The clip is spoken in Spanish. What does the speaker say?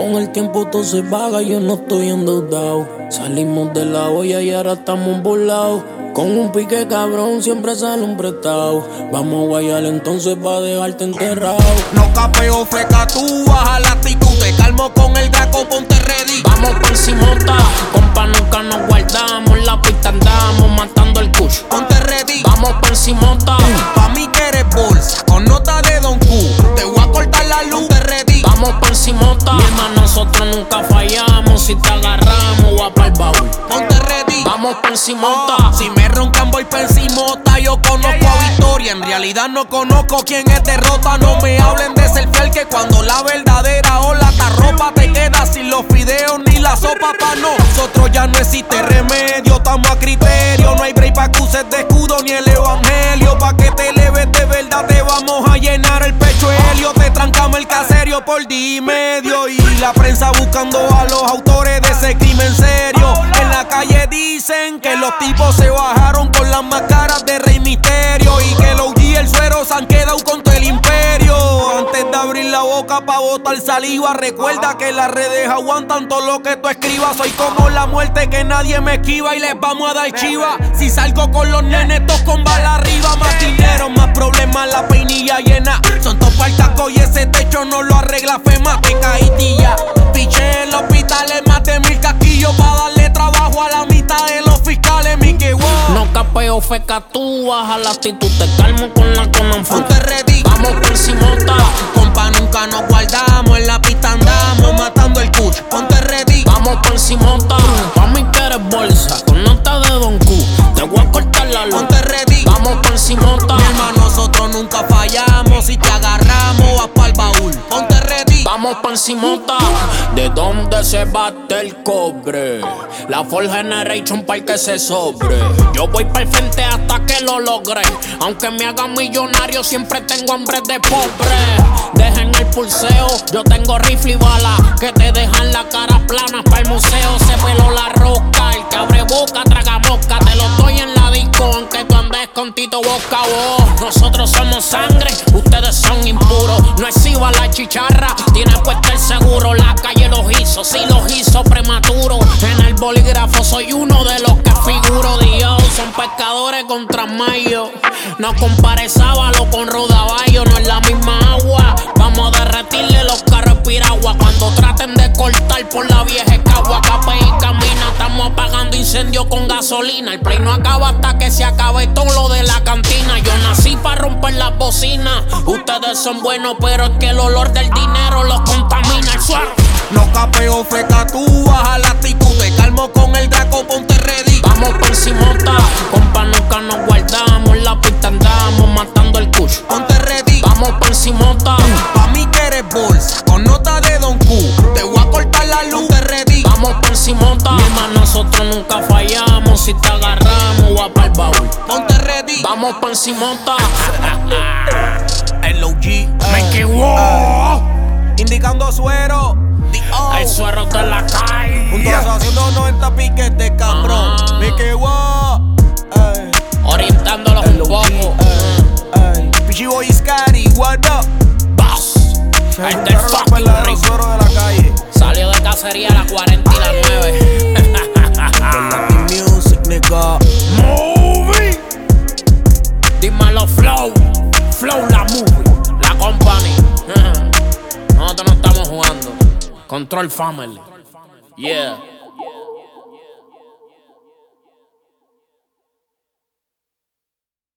Con el tiempo todo se vaga, yo no estoy endeudado. Salimos de la olla y ahora estamos burlados. Con un pique cabrón siempre sale un prestado. Vamos a guayar entonces pa' dejarte enterrado. No capeo feca, tú baja la actitud. Te calmo con el gaco, ponte ready. Vamos por encimota, compa nunca nos guardamos. La pista andamos matando el kush. Ponte ready. Vamos por encimota. Vamos por encimota. Mi hermano, nosotros nunca fallamos. Si te agarramos, va para el baúl. Ponte ready. Vamos por encimota. Oh, si me roncan voy pa' encimota Yo conozco a Victoria, en realidad no conozco quién es derrota No me hablen de ser fiel que cuando la verdadera ola ta ropa te queda sin los fideos ni la sopa pa' nosotros ya no existe remedio Estamos a criterio, no hay break pa' que uses de escudo ni el evangelio Pa' que te vamos a llenar el pecho helio Te trancamos el caserio por día y medio Y la prensa buscando a los autores de ese crimen serio. En la calle dicen que los tipos boca pa' botar saliva, recuerda que las redes aguantan todo lo que tú escribas. Soy como la muerte que nadie me esquiva y les vamos a dar chiva. Si salgo con los nenes, todos con bala arriba, más dinero, más problemas, la peinilla llena. Son todos el taco y ese techo no lo arregla FEMA, te caitilla. Piché en los hospitales, más de mil casquillos pa' darle trabajo a la mitad de los fiscales, mi que wow. No capeo feca, tú baja la actitud. Te calmo con la ready. Vamos por encimota. Ready. Vamos pa' encimota. ¿De dónde se bate el cobre? La Ford Generation para que se sobre. Yo voy para frente hasta que lo logre. Aunque me haga millonario, siempre tengo hambre de pobre. Dejen el pulseo, yo tengo rifle y bala. Que te dejan la cara plana para el museo. Se peló la roca, el que abre boca, traga mosca. Te lo doy en la disco, aunque tú boca a. Nosotros somos sangre, ustedes son impuros. No exhiba la chicharra, tiene puesto el seguro. La calle los hizo, sí los hizo prematuro. En el bolígrafo soy uno de los que figuro. Dios, son pescadores contra mayo. No compare sábalo con rodaballo, no es la misma agua. Vamos a derretirle los carros piragua. Cuando traten de cortar por la vieja escagua, El play no acaba hasta que se acabe todo lo de la cantina. Yo nací para romper las bocinas. Ustedes son buenos, pero es que el olor del dinero los contamina. El suelo. No capeo feca, tú baja la actitud. Te calmo con el Pa' mí que eres bolsa, con nota de Don Q. Te voy a cortar la luz, ponte ready. vamos por encimota. Mi hermano, nosotros nunca fallamos. Si te agarramos, va para el baúl. Ponte ready. Vamos por encimota. El OG. Me equivoco. Indicando suero. El suero de la calle. Juntos haciendo 90 piques de cabrón. Ah. Me quedo. Salió de cacería a las 40 y las 9. Latin Music, nigga. Movie. Dímelo, Flow. Flow la movie. La company. Nosotros no estamos jugando. Control Family. Yeah.